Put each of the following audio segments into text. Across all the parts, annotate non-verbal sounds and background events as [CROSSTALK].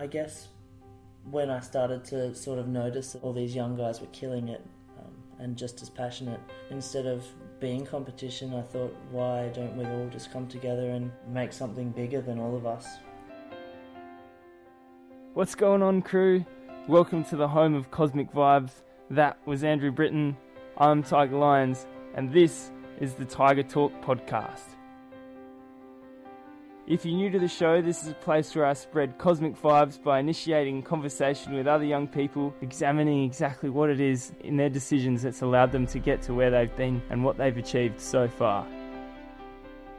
I guess when I started to sort of notice that all these young guys were killing it um, and just as passionate, instead of being competition, I thought, why don't we all just come together and make something bigger than all of us? What's going on, crew? Welcome to the home of Cosmic Vibes. That was Andrew Britton. I'm Tiger Lions, and this is the Tiger Talk podcast. If you're new to the show, this is a place where I spread cosmic vibes by initiating conversation with other young people, examining exactly what it is in their decisions that's allowed them to get to where they've been and what they've achieved so far.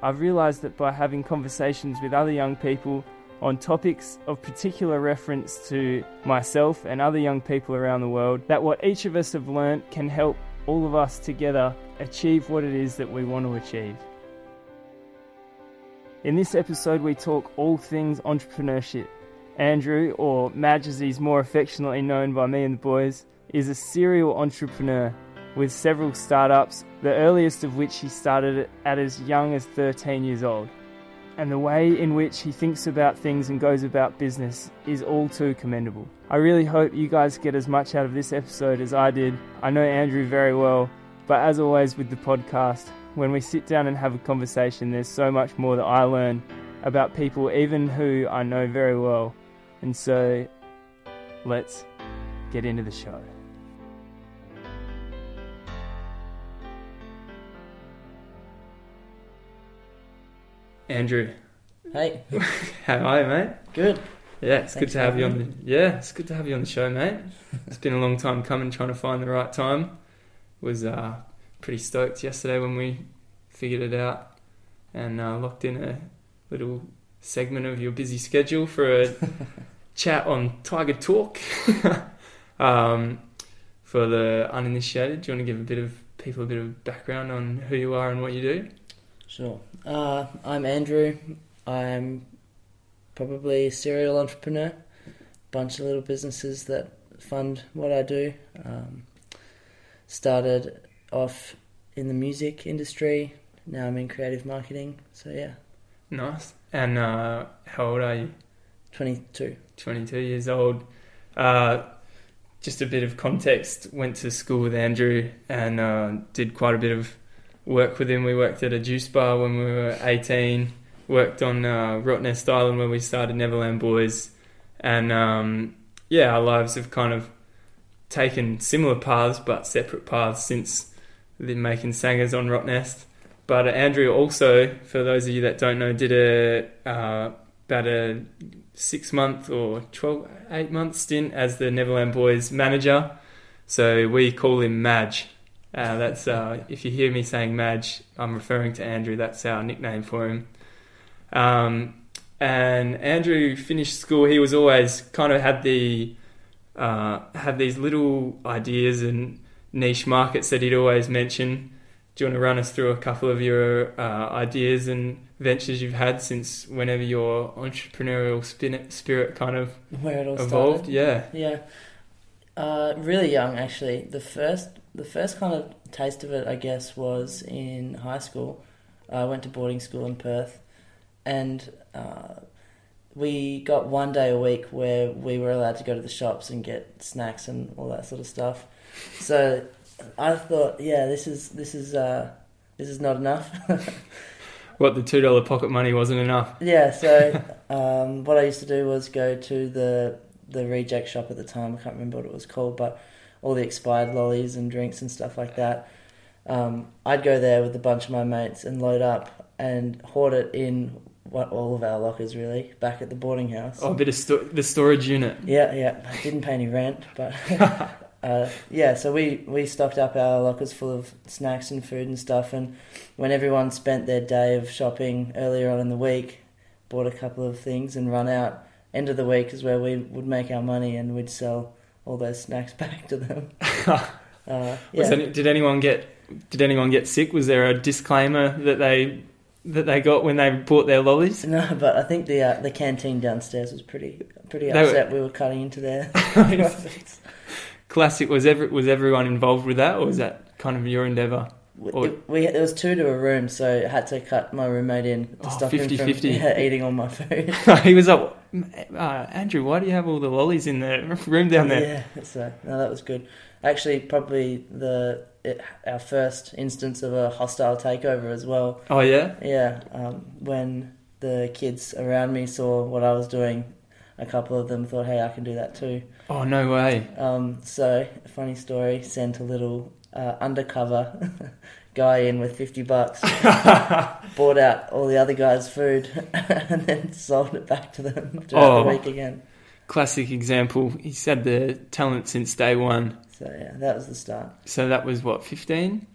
I've realised that by having conversations with other young people on topics of particular reference to myself and other young people around the world, that what each of us have learnt can help all of us together achieve what it is that we want to achieve. In this episode, we talk all things entrepreneurship. Andrew, or Madge as he's more affectionately known by me and the boys, is a serial entrepreneur with several startups, the earliest of which he started at as young as 13 years old. And the way in which he thinks about things and goes about business is all too commendable. I really hope you guys get as much out of this episode as I did. I know Andrew very well, but as always with the podcast, when we sit down and have a conversation, there's so much more that I learn about people, even who I know very well. And so, let's get into the show. Andrew, Hey, [LAUGHS] how are you, mate? good. Yeah, it's Thanks good to have you on the yeah, it's good to have you on the show, mate. it's been a long time coming, trying to find the right time. Was uh, pretty stoked yesterday when we figured it out and uh, locked in a little segment of your busy schedule for a [LAUGHS] chat on Tiger Talk. [LAUGHS] um, for the uninitiated, do you want to give a bit of people a bit of background on who you are and what you do? Sure. Uh, I'm Andrew. I'm probably a serial entrepreneur. Bunch of little businesses that fund what I do. Um, started off in the music industry. Now I'm in creative marketing. So yeah, Nice. And uh, how old are you? 22. 22 years old. Uh, just a bit of context. Went to school with Andrew and uh, did quite a bit of work with him. We worked at a juice bar when we were 18. Worked on uh, Rottnest Island where we started Neverland Boys. And um, yeah, our lives have kind of taken similar paths but separate paths since the making sangers on Rottnest. But Andrew also, for those of you that don't know, did a uh, about a six month or 12, eight month stint as the Neverland Boys manager. So we call him Madge. Uh, that's uh, if you hear me saying Madge, I'm referring to Andrew. That's our nickname for him. Um, and Andrew finished school. He was always kind of had the uh, had these little ideas and niche markets that he'd always mention. Do you want to run us through a couple of your uh, ideas and ventures you've had since whenever your entrepreneurial spirit kind of Where it all evolved? started. Yeah. Yeah. Uh, really young, actually. The first, the first kind of taste of it, I guess, was in high school. I went to boarding school in Perth, and uh, we got one day a week where we were allowed to go to the shops and get snacks and all that sort of stuff. So I thought, yeah, this is this is uh, this is not enough. [LAUGHS] What the two dollar pocket money wasn't enough. Yeah, so [LAUGHS] um, what I used to do was go to the the reject shop at the time. I can't remember what it was called, but all the expired lollies and drinks and stuff like that. Um, I'd go there with a bunch of my mates and load up and hoard it in what all of our lockers really back at the boarding house. Oh, a bit of sto- the storage unit. Yeah, yeah. I didn't pay any rent, but [LAUGHS] uh, yeah. So we we stocked up our lockers full of snacks and food and stuff. And when everyone spent their day of shopping earlier on in the week, bought a couple of things and run out. End of the week is where we would make our money and we'd sell all those snacks [LAUGHS] back to them. [LAUGHS] Uh, Was yeah. any, did anyone get did anyone get sick? Was there a disclaimer that they that they got when they bought their lollies? No, but I think the uh, the canteen downstairs was pretty pretty They were- upset. we were cutting into their. [LAUGHS] [LAUGHS] Classic. Was ever was everyone involved with that, or was that kind of your endeavour? Or- It, we there was two to a room, so I had to cut my roommate in to Oh, stop him from 50-50. yeah, [LAUGHS] eating all my food. he was up uh, Andrew, why do you have all the lollies in the room down there? Yeah, so no, that was good. Actually, probably the it, our first instance of a hostile takeover as well. Oh yeah, Yeah, um, when the kids around me saw what I was doing, a couple of them thought, "Hey, I can do that too." oh no way. Um, so, funny story. Sent a little uh, undercover [LAUGHS] guy in with fifty bucks, [LAUGHS] bought out all the other guys' food, [LAUGHS] and then sold it back to them Oh. the week again. Classic example. He's had the talent since day one. So yeah, that was the start. So that was what, 15?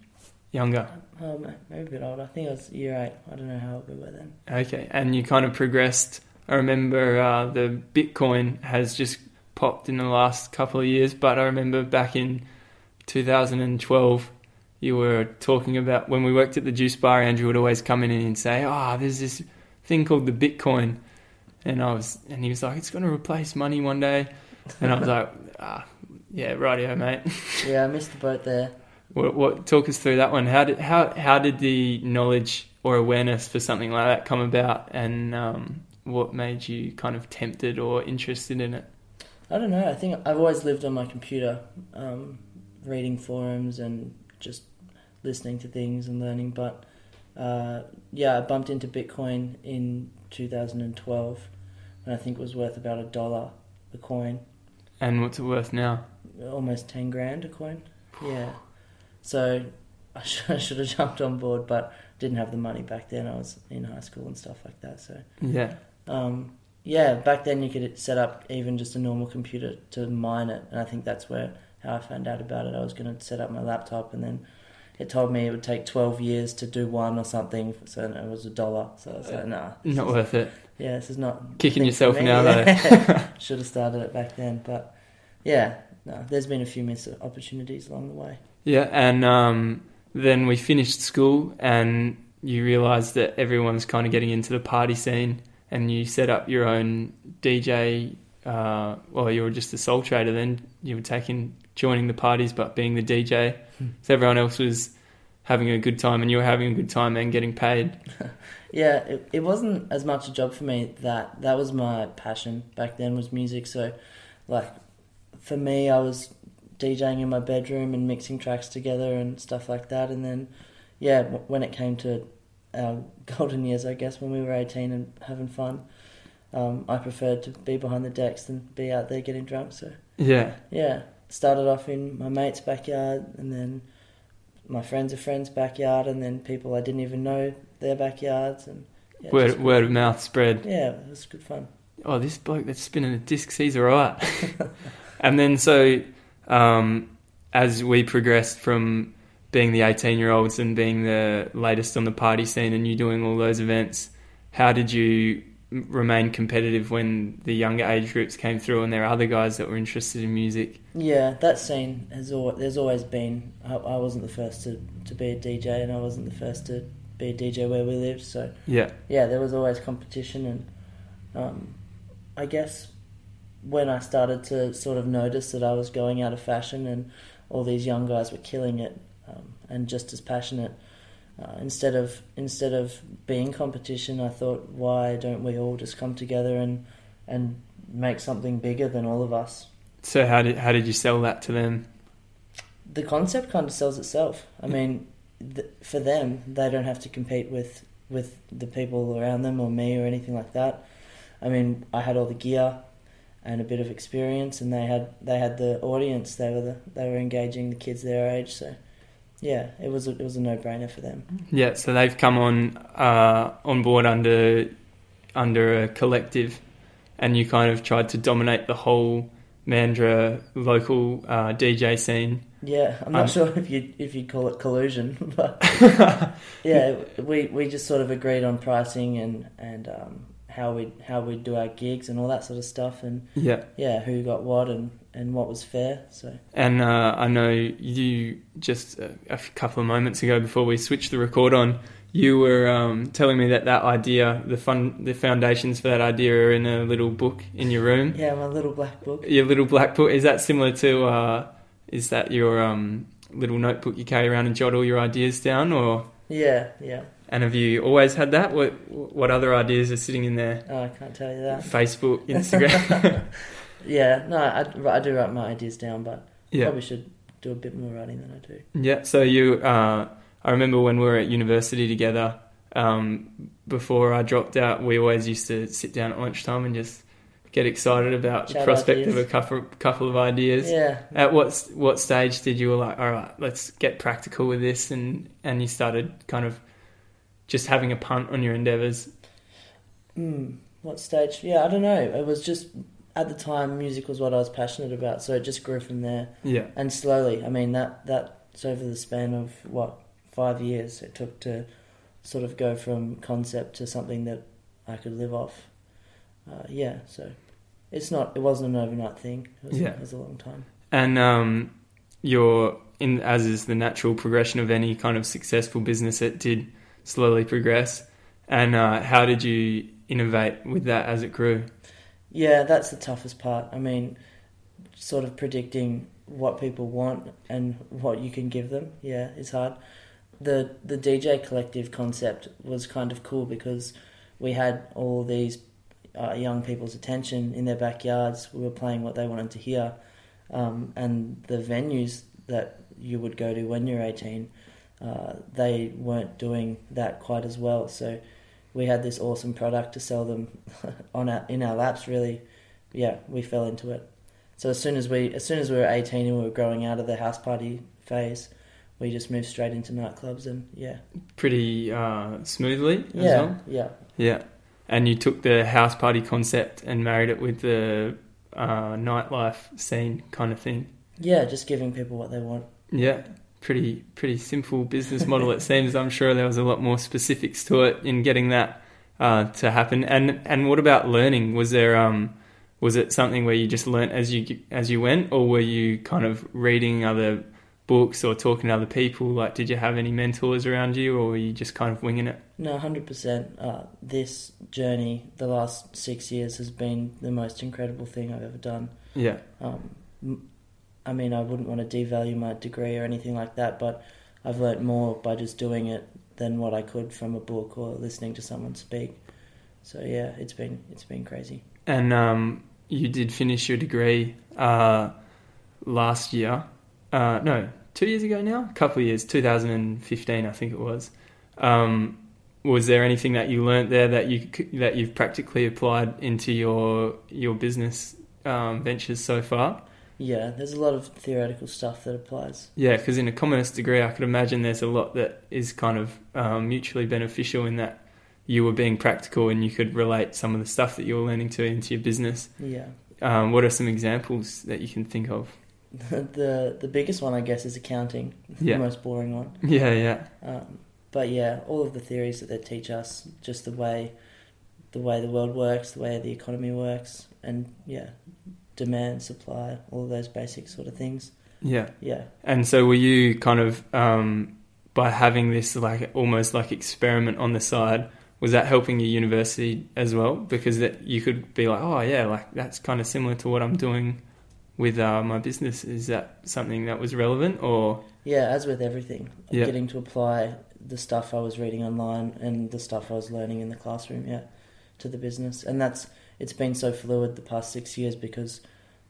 Younger. Oh, ma- maybe a bit older. I think I was year eight. I don't know how old we were then. Okay. And you kind of progressed. I remember uh, the Bitcoin has just popped in the last couple of years, but I remember back in 2012, you were talking about when we worked at the juice bar, Andrew would always come in and say, Oh, there's this thing called the Bitcoin. And I was, and he was like, it's going to replace money one day. And I was like, [LAUGHS] ah, yeah, rightio, mate. [LAUGHS] Yeah, I missed the boat there. What, what talk us through that one? How did how how did the knowledge or awareness for something like that come about, and um, what made you kind of tempted or interested in it? I don't know. I think I've always lived on my computer, um, reading forums and just listening to things and learning. But uh, yeah, I bumped into Bitcoin in 2012, and I think it was worth about a dollar a coin, And what's it worth now? Almost 10 grand a coin. Yeah. So I [LAUGHS] should, I should have jumped on board, but didn't have the money back then. I was in high school and stuff like that. So Yeah, um, yeah, back then you could set up even just a normal computer to mine it, and I think that's where how I found out about it. I was going to set up my laptop, and then it told me it would take twelve years to do one or something, so it was a dollar. So I was like, nah, not worth it. yeah, this is not Kicking yourself now, though. [LAUGHS] [LAUGHS] Should have started it back then, but yeah, no, there's been a few missed opportunities along the way. Yeah, and um, then we finished school, and you realised that everyone's kind of getting into the party scene, and you set up your own DJ. Uh, well, you were just a sole trader then. You were taking joining the parties, but being the DJ. Hmm. so everyone else was having a good time, and you were having a good time and getting paid. [LAUGHS] Yeah, it, it wasn't as much a job for me. That that was my passion back then was music. So, like, for me, I was DJing in my bedroom and mixing tracks together and stuff like that. And then, yeah, when it came to our [LAUGHS] golden years, I guess when we were eighteen and having fun, um, I preferred to be behind the decks than be out there getting drunk. So, Yeah, yeah, started off in my mate's backyard, and then my friends' of friends' backyard, and then people I didn't even know their backyards, and yeah, word just- word of mouth spread. yeah, it was good fun. oh, this bloke that's spinning the discs, he's alright. [LAUGHS] and then so, um, as we progressed from being the 18 year olds and being the latest on the party scene and you doing all those events, how did you remain competitive when the younger age groups came through and there are other guys that were interested in music? Yeah, that scene has always, there's always been. I, I wasn't the first to, to be a DJ, and I wasn't the first to be a DJ where we lived. So Yeah, yeah, there was always competition, and um, I guess when I started to sort of notice that I was going out of fashion, and all these young guys were killing it, um, and just as passionate. Uh, instead of instead of being competition, I thought, why don't we all just come together and and make something bigger than all of us? so how did, how did you sell that to them? the concept kind of sells itself. I mean, th- for them, they don't have to compete with with the people around them or me or anything like that. I mean, I had all the gear and a bit of experience, and they had they had the audience. They were the, they were engaging the kids their age. So, yeah, it was a, it was a no brainer for them. Yeah, so they've come on uh, on board under under a collective, and you kind of tried to dominate the whole Mandurah local uh, DJ scene. Yeah, I'm not Um, sure if you if you'd call it collusion, [LAUGHS] but [LAUGHS] yeah, we we just sort of agreed on pricing and and um, how we how we do our gigs and all that sort of stuff, and Yeah, yeah, who got what and and what was fair. So and uh, I know you just a, a couple of moments ago before we switched the record on, you were um, telling me that that idea, the fun, the foundations for that idea are in a little book in your room. yeah, my little black book. Your little black book is that similar to? Uh, is that your um, little notebook you carry around and jot all your ideas down, or Yeah, yeah, And have you always had that? What what other ideas are sitting in there? Oh, I can't tell you that. Facebook, [LAUGHS] Instagram. [LAUGHS] Yeah, no, I, I do write my ideas down, but yeah, probably should do a bit more writing than I do. yeah. So you, uh, I remember when we were at university together. Um, before I dropped out, we always used to sit down at lunchtime and just get excited about the prospect ideas. of a couple couple of ideas. Yeah. At what what stage did you were like, all right, let's get practical with this, and and you started kind of just having a punt on your endeavors? Mm, what stage? Yeah, I don't know. It was just at the time, music was what I was passionate about, so it just grew from there. Yeah, And slowly, I mean that that's over the span of what five years it took to sort of go from concept to something that I could live off. Uh, yeah, so it's not. It wasn't an overnight thing. It was, Yeah. it was a long time. and um, your in as is the natural progression of any kind of successful business, it did slowly progress. And uh, how did you innovate with that as it grew? Yeah, that's the toughest part. I mean, sort of predicting what people want and what you can give them. Yeah, it's hard. The the DJ collective concept was kind of cool because we had all these uh, young people's attention in their backyards. We were playing what they wanted to hear, um, and the venues that you would go to when you're 18, uh, they weren't doing that quite as well. So we had this awesome product to sell them [LAUGHS] on our, in our laps. Really, yeah, we fell into it. So as soon as we as soon as we were 18 and we were growing out of the house party phase, we just moved straight into nightclubs and yeah, Pretty uh, smoothly as yeah, well. yeah. Yeah, and you took the house party concept and married it with the uh, nightlife scene kind of thing. Yeah, just giving people what they want. Yeah, pretty pretty simple business model. it seems. I'm sure there was a lot more specifics to it in getting that uh, to happen. And and what about learning? Was there um was it something where you just learnt as you as you went, or were you kind of reading other books or talking to other people? Like, did you have any mentors around you, or were you just kind of winging it? No, hundred percent. Uh, this journey, the last six years, has been the most incredible thing I've ever done. Yeah, Um, I mean, I wouldn't want to devalue my degree or anything like that, but I've learnt more by just doing it than what I could from a book or listening to someone speak. So yeah, it's been it's been crazy. and um, you did finish your degree uh, last year. Uh, no, two years ago now, a couple of years, 2015, I think it was. Um, was there anything that you learnt there that you that you've practically applied into your your business um, ventures so far? Yeah, there's a lot of theoretical stuff that applies. Yeah, because in a commerce degree, I could imagine there's a lot that is kind of um, mutually beneficial in that you were being practical and you could relate some of the stuff that you were learning to into your business. Yeah, Um, what are some examples that you can think of? [LAUGHS] the the biggest one I guess is accounting, [LAUGHS] Yeah. the most boring one. [LAUGHS] Yeah, yeah, Um, but yeah, all of the theories that they teach us, just the way, the way the world works, the way the economy works, and yeah, demand, supply, all of those basic sort of things. yeah. Yeah, And so, were you kind of um, by having this like almost like experiment on the side? Was that helping your university as well? Because that you could be like, oh yeah, like that's kind of similar to what I'm doing with uh, my business. Is that something that was relevant, or yeah. As with everything, Yeah. getting to apply the stuff I was reading online and the stuff I was learning in the classroom, yeah, to the business, and that's it's been so fluid the past six years because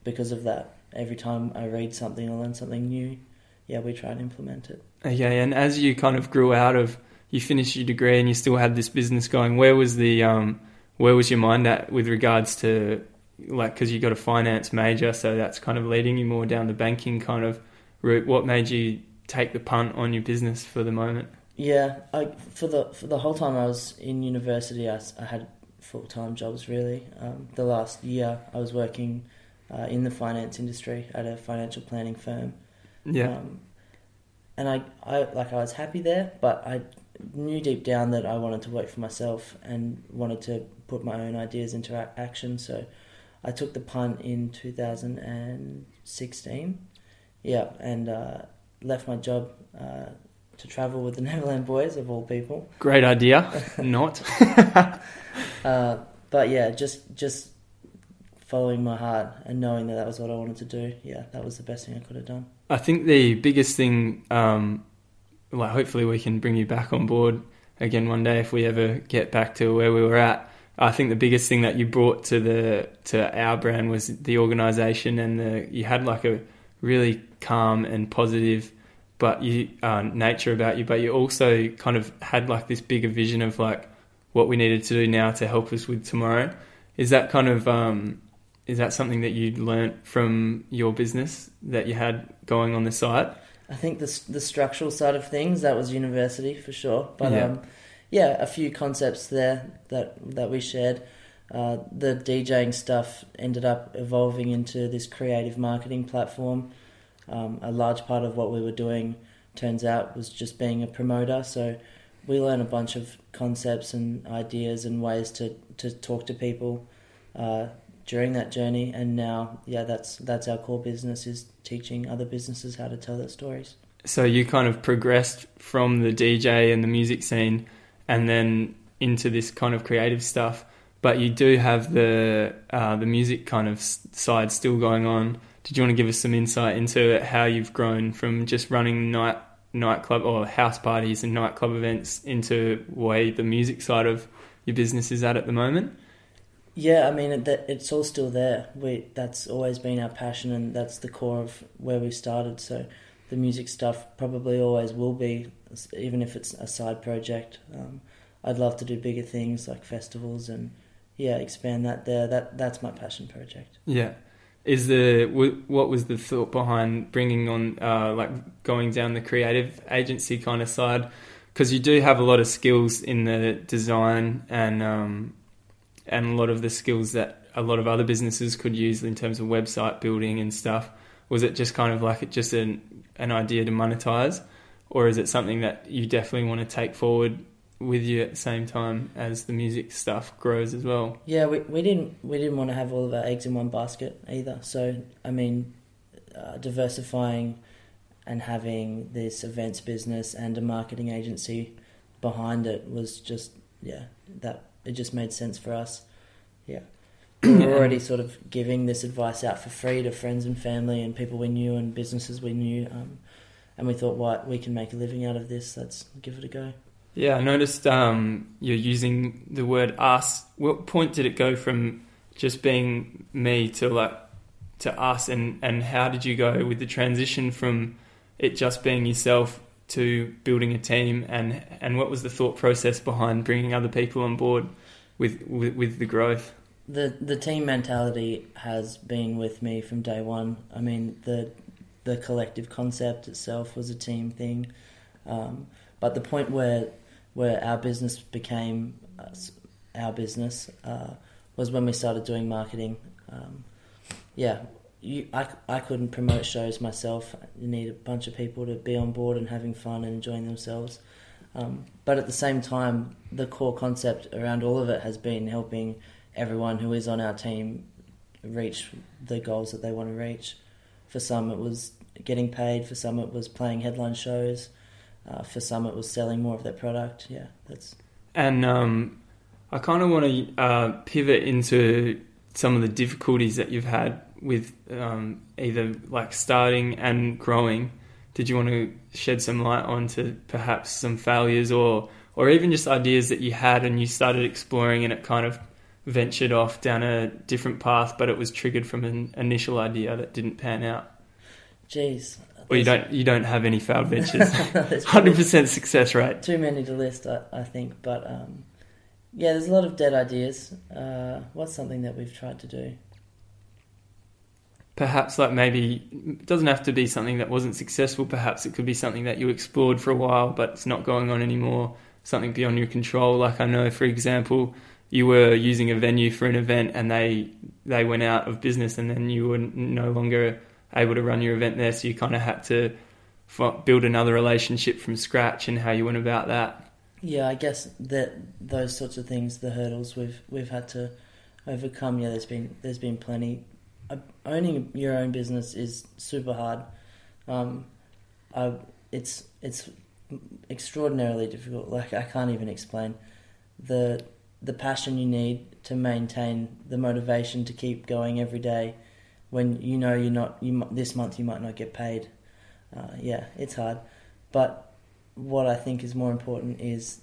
because of that. Every time I read something or learn something new, yeah, we try and implement it. Okay, and as you kind of grew out of, you finished your degree and you still had this business going. Where was the, um, where was your mind at with regards to, like, because you got a finance major, so that's kind of leading you more down the banking kind of route. What made you take the punt on your business for the moment? Yeah, I for the for the whole time I was in university, I had full time jobs. Really, um, the last year I was working uh, in the finance industry at a financial planning firm. Yeah, Um, and I, I like I was happy there, but I knew deep down that I wanted to work for myself and wanted to put my own ideas into action. So I took the punt in 2016. Yeah, and uh, left my job uh, to travel with the [LAUGHS] Neverland Boys of all people. great idea. [LAUGHS] Not. [LAUGHS] Uh, but yeah, just just following my heart and knowing that that was what I wanted to do. Yeah, that was the best thing I could have done. I think the biggest thing, um, like hopefully we can bring you back on board again one day if we ever get back to where we were at. I think the biggest thing that you brought to the to our brand was the organisation and the you had like a really calm and positive but you uh, nature about you but you also kind of had like this bigger vision of like what we needed to do now to help us with tomorrow is that kind of um, is that something that you learnt from your business that you had going on the site I think the the structural side of things that was university for sure, but Yeah. um, yeah, a few concepts there that that we shared. Uh, the DJing stuff ended up evolving into this creative marketing platform. Um, a large part of what we were doing, turns out, was just being a promoter. So we learn a bunch of concepts and ideas and ways to, to talk to people uh, during that journey. And now, yeah, that's that's our core business is teaching other businesses how to tell their stories. so you kind of progressed from the DJ and the music scene and then into this kind of creative stuff but you do have the uh, the music kind of side still going on did you want to give us some insight into how you've grown from just running night nightclub or house parties and nightclub events into way the music side of your business is at at the moment Yeah, I mean, that, it's all still there. We that's always been our passion, and that's the core of where we started. So, the music stuff probably always will be, even if it's a side project. Um, I'd love to do bigger things like festivals and yeah, expand that there. That that's my passion project. Yeah. Is the what was the thought behind bringing on uh, like going down the creative agency kind of side? Because you do have a lot of skills in the design and um, and a lot of the skills that a lot of other businesses could use in terms of website building and stuff. Was it just kind of like just an an idea to monetize, or is it something that you definitely want to take forward with you at the same time as the music stuff grows as well? Yeah, we, we didn't we didn't want to have all of our eggs in one basket either. So I mean, uh, diversifying and having this events business and a marketing agency behind it was just yeah that it just made sense for us. Yeah, we were [COUGHS] already sort of giving this advice out for free to friends and family and people we knew and businesses we knew, um, and we thought, what we can make a living out of this. Let's give it a go. Yeah, I noticed um, you're using the word us. What point did it go from just being me to like to us, and and how did you go with the transition from it just being yourself to building a team, and and what was the thought process behind bringing other people on board with with, with the growth? the the team mentality has been with me from day one. I mean the the collective concept itself was a team thing, um, but the point where where our business became uh, our business uh, was when we started doing marketing. Um, yeah, you, I, I couldn't promote shows myself. You need a bunch of people to be on board and having fun and enjoying themselves. Um, but at the same time, the core concept around all of it has been helping everyone who is on our team reach the goals that they want to reach. For some, it was getting paid. For some, it was playing headline shows. Uh, for some, it was selling more of their product. Yeah, that's And um, I kind of want to uh, pivot into some of the difficulties that you've had with um, either like starting and growing. Did you want to shed some light onto perhaps some failures or or even just ideas that you had and you started exploring and it kind of ventured off down a different path, but it was triggered from an initial idea that didn't pan out? jeez. Or you don't you don't have any failed ventures? [LAUGHS] Hundred percent success rate. too many to list, I, I think. But um, yeah, there's a lot of dead ideas. Uh, what's something that we've tried to do? perhaps like maybe it doesn't have to be something that wasn't successful perhaps it could be something that you explored for a while but it's not going on anymore something beyond your control like i know for example you were using a venue for an event and they they went out of business and then you were no longer able to run your event there so you kind of had to build another relationship from scratch and how you went about that Yeah, I guess that those sorts of things, the hurdles we've we've had to overcome. Yeah, there's been there's been plenty. Uh, owning your own business is super hard. Um, I, it's it's extraordinarily difficult. Like I can't even explain the the passion you need to maintain the motivation to keep going every day when you know you're not you this month you might not get paid. Uh, yeah, it's hard, but what I think is more important is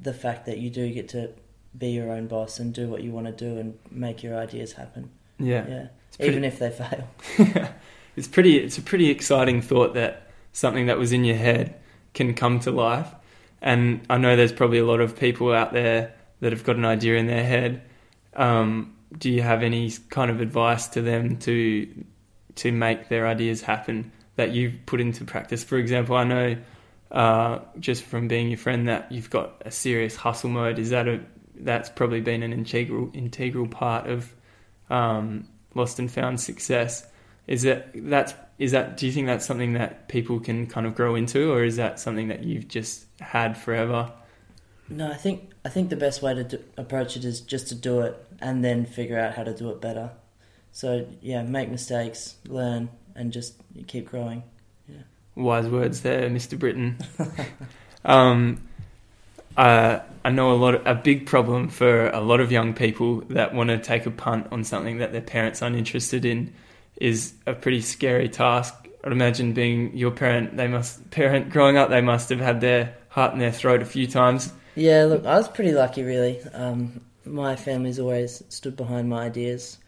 the fact that you do get to be your own boss and do what you want to do and make your ideas happen. Yeah. Yeah, pretty- even if they fail. [LAUGHS] it's pretty. It's a pretty exciting thought that something that was in your head can come to life. And I know there's probably a lot of people out there that have got an idea in their head. Um, do you have any kind of advice to them to to make their ideas happen that you've put into practice? For example, I know uh, just from being your friend that you've got a serious hustle mode. Is that a that's probably been an integral integral part of um, lost and found success? Is that that's is that do you think that's something that people can kind of grow into, or is that something that you've just had forever? No, I think I think the best way to do, approach it is just to do it and then figure out how to do it better. So yeah, make mistakes, learn, and just keep growing. Wise words there, Mr. Britton. [LAUGHS] [LAUGHS] um, uh, I know a lot. Of, a big problem for a lot of young people that want to take a punt on something that their parents aren't interested in is a pretty scary task. I'd imagine being your parent, they must parent growing up, they must have had their heart in their throat a few times. Yeah, look, I was pretty lucky, really. Um, my family's always stood behind my ideas.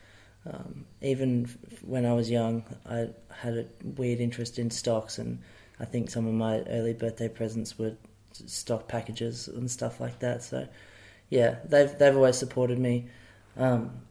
Um, even when I was young, I had a weird interest in stocks, and I think some of my early birthday presents were stock packages and stuff like that. So, yeah, they've they've always supported me. Um,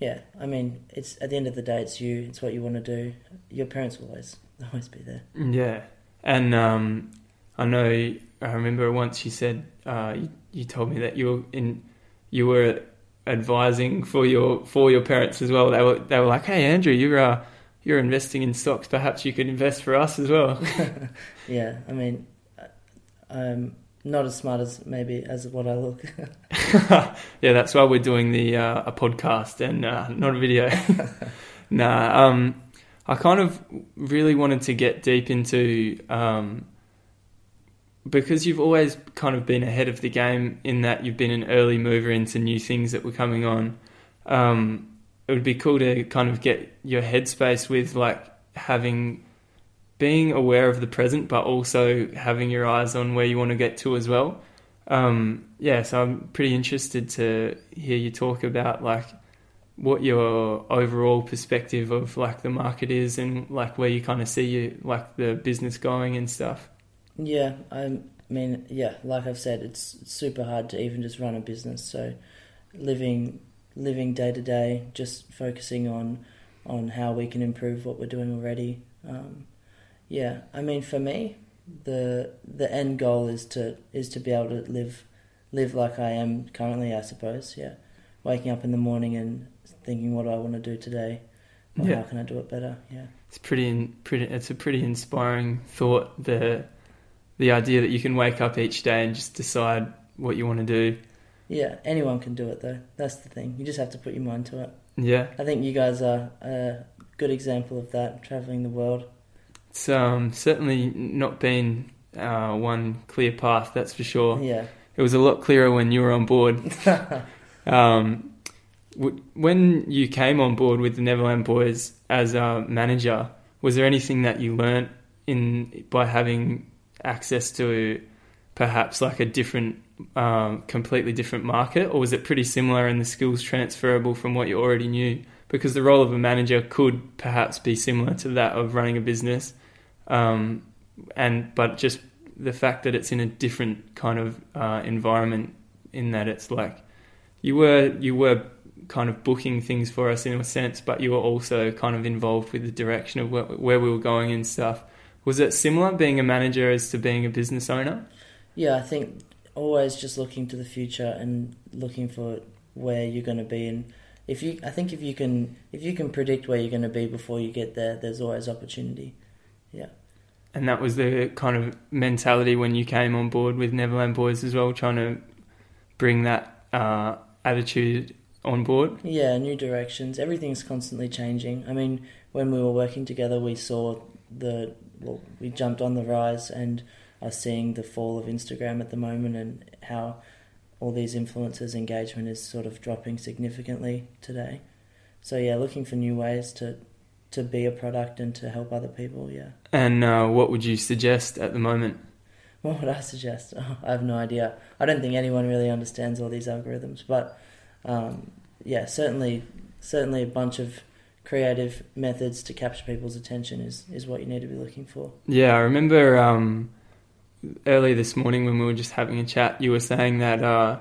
yeah, I mean, it's at the end of the day, it's you. It's what you want to do. Your parents will always [LAUGHS] always be there. Yeah, and um, I know. I remember once you said uh, you, you told me that you were in you were advising for your for your parents as well. They were they were like, "Hey, Andrew, you're uh, you're investing in stocks. Perhaps you could invest for us as well." [LAUGHS] Yeah, I mean, I'm not as smart as maybe as what I look. [LAUGHS] yeah, that's why we're doing the uh, a podcast and uh, not a video. [LAUGHS] nah, um, I kind of really wanted to get deep into um, because you've always kind of been ahead of the game in that you've been an early mover into new things that were coming on. Um, it would be cool to kind of get your headspace with like having being aware of the present, but also having your eyes on where you want to get to as well. Um, yeah, so I'm pretty interested to hear you talk about like what your overall perspective of like the market is and like where you kind of see you like the business going and stuff. Yeah, I mean, yeah, like I've said, it's super hard to even just run a business. So, living living day to day, just focusing on on how we can improve what we're doing already. Um, yeah, I mean, for me, the the end goal is to is to be able to live live like I am currently. I suppose. Yeah, waking up in the morning and thinking, what do I want to do today? Yeah. How can I do it better? Yeah. It's pretty, pretty. It's a pretty inspiring thought. The the idea that you can wake up each day and just decide what you want to do. Yeah, anyone can do it though. That's the thing. You just have to put your mind to it. Yeah, I think you guys are a good example of that, traveling the world. it's um, certainly not been uh, one clear path. That's for sure. Yeah. It was a lot clearer when you were on board. [LAUGHS] Um, w- when you came on board with the Neverland Boys as a manager, was there anything that you learnt in by having access to perhaps like a different, um, completely different market, or was it pretty similar and the skills transferable from what you already knew? Because the role of a manager could perhaps be similar to that of running a business, um, and but just the fact that it's in a different kind of uh, environment, in that it's like you were you were kind of booking things for us in a sense, but you were also kind of involved with the direction of where, where we were going and stuff. Was it similar being a manager as to being a business owner? Yeah, I think always just looking to the future and looking for where you're going to be and if you I think if you can if you can predict where you're going to be before you get there, there's always opportunity. Yeah. And that was the kind of mentality when you came on board with Neverland Boys as well, trying to bring that uh, attitude on board. Yeah, new directions. Everything's constantly changing. I mean, when we were working together, we saw the well, we jumped on the rise and are seeing the fall of Instagram at the moment and how all these influencers' engagement is sort of dropping significantly today. So yeah, looking for new ways to to be a product and to help other people. Yeah. And uh, what would you suggest at the moment? what would I suggest? [LAUGHS] Oh, I have no idea. I don't think anyone really understands all these algorithms, but um, yeah, certainly, certainly a bunch of creative methods to capture people's attention is, is what you need to be looking for. Yeah, I remember um, early this morning when we were just having a chat, you were saying that uh,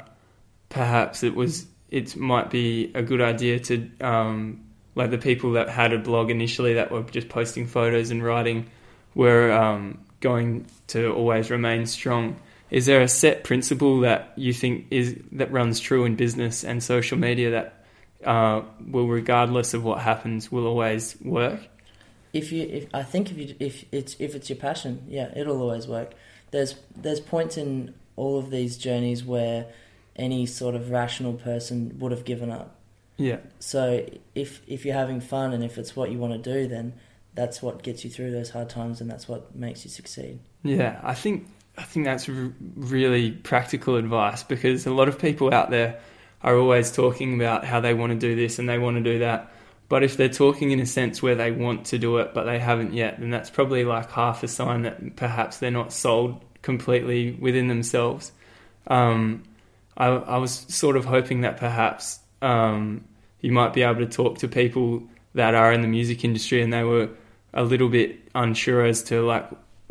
perhaps it was it might be a good idea to um, like the people that had a blog initially that were just posting photos and writing were um, going to always remain strong. Is there a set principle that you think is that runs true in business and social media that uh, will, regardless of what happens, will always work? If you, if I think if you, if it's if it's your passion, yeah, it'll always work. There's there's points in all of these journeys where any sort of rational person would have given up. Yeah. So if if you're having fun and if it's what you want to do, then that's what gets you through those hard times, and that's what makes you succeed. Yeah, I think I think that's r- really practical advice because a lot of people out there are always talking about how they want to do this and they want to do that. But if they're talking in a sense where they want to do it but they haven't yet, then that's probably like half a sign that perhaps they're not sold completely within themselves. Um, I, I, was sort of hoping that perhaps um, you might be able to talk to people that are in the music industry and they were a little bit unsure as to like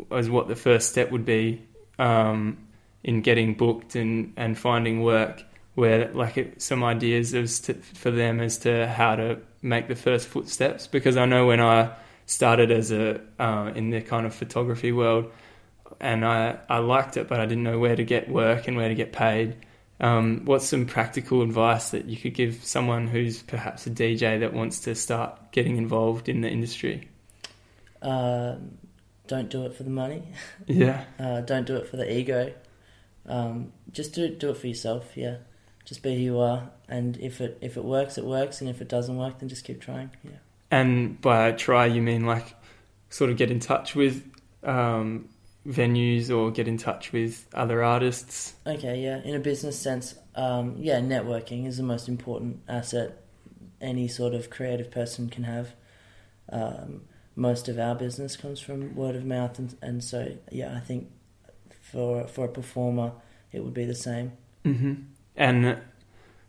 as what the first step would be um, in getting booked and, and finding work where like some ideas as to, for them as to how to make the first footsteps because I know when I started as a uh, in the kind of photography world and I, I liked it but I didn't know where to get work and where to get paid um, what's some practical advice that you could give someone who's perhaps a DJ that wants to start getting involved in the industry? Uh, don't do it for the money. Yeah. [LAUGHS] Uh, don't do it for the ego. Um, just do do it for yourself yeah just be who you are, and if it if it works, it works, and if it doesn't work, then just keep trying. Yeah. And by try, you mean like sort of get in touch with um, venues or get in touch with other artists. Okay, yeah. In a business sense, um, yeah, networking is the most important asset any sort of creative person can have. Um, most of our business comes from word of mouth, and, and so yeah, I think for for a performer, it would be the same. Mm-hmm. And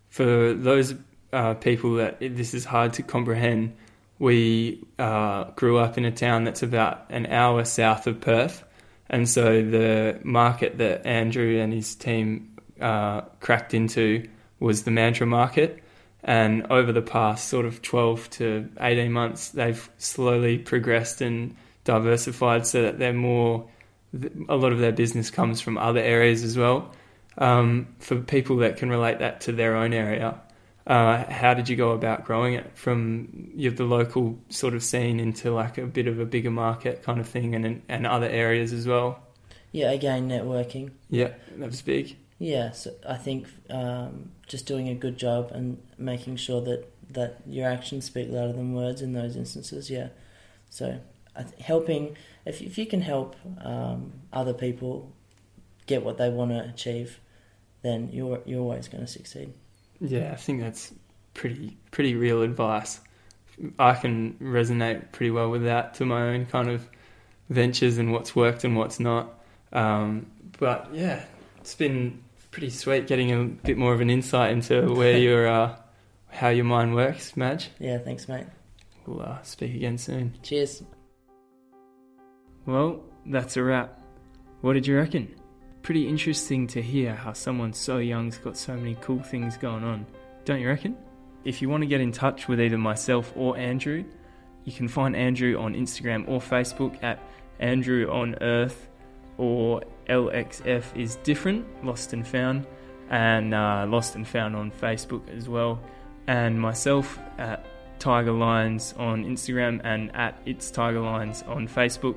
for those uh, people that this is hard to comprehend, we uh, grew up in a town that's about an hour south of Perth. And so the market that Andrew and his team uh, cracked into was the Mandurah market. And over the past sort of 12 to 18 months, they've slowly progressed and diversified so that they're more, a lot of their business comes from other areas as well um, for people that can relate that to their own area. Uh, how did you go about growing it from the local sort of scene into like a bit of a bigger market kind of thing and and other areas as well? Yeah, again, networking. Yeah, that was big. Yeah, so I think um, just doing a good job and making sure that, that your actions speak louder than words in those instances. Yeah, so helping if if you can help um, other people get what they want to achieve, then you're you're always going to succeed. Yeah, I think that's pretty pretty real advice. I can resonate pretty well with that to my own kind of ventures and what's worked and what's not. Um, but yeah, it's been pretty sweet getting a bit more of an insight into [LAUGHS] where your uh, how your mind works, Madge. Yeah, thanks, mate. We'll uh, speak again soon. Cheers. Well, that's a wrap. What did you reckon? Pretty interesting to hear how someone so young's got so many cool things going on, don't you reckon? If you want to get in touch with either myself or Andrew, you can find Andrew on Instagram or Facebook at Andrew on Earth or LXF is different, Lost and Found, and uh, Lost and Found on Facebook as well, and myself at Tiger Lines on Instagram and at It's Tiger Lines on Facebook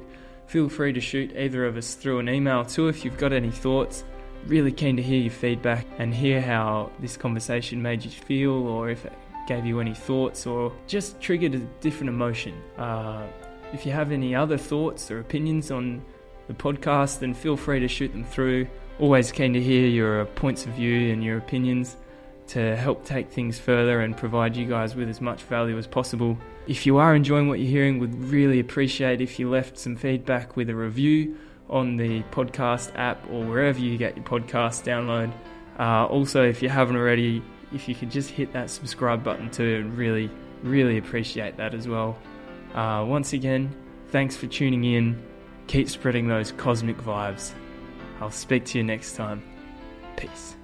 feel free to shoot either of us through an email too if you've got any thoughts. Really keen to hear your feedback and hear how this conversation made you feel or if it gave you any thoughts or just triggered a different emotion. Uh, if you have any other thoughts or opinions on the podcast, then feel free to shoot them through. Always keen to hear your points of view and your opinions to help take things further and provide you guys with as much value as possible. If you are enjoying what you're hearing, would really appreciate if you left some feedback with a review on the podcast app or wherever you get your podcast download. Uh, also, if you haven't already, if you could just hit that subscribe button too, really, really appreciate that as well. Uh, once again, thanks for tuning in. Keep spreading those cosmic vibes. I'll speak to you next time. Peace.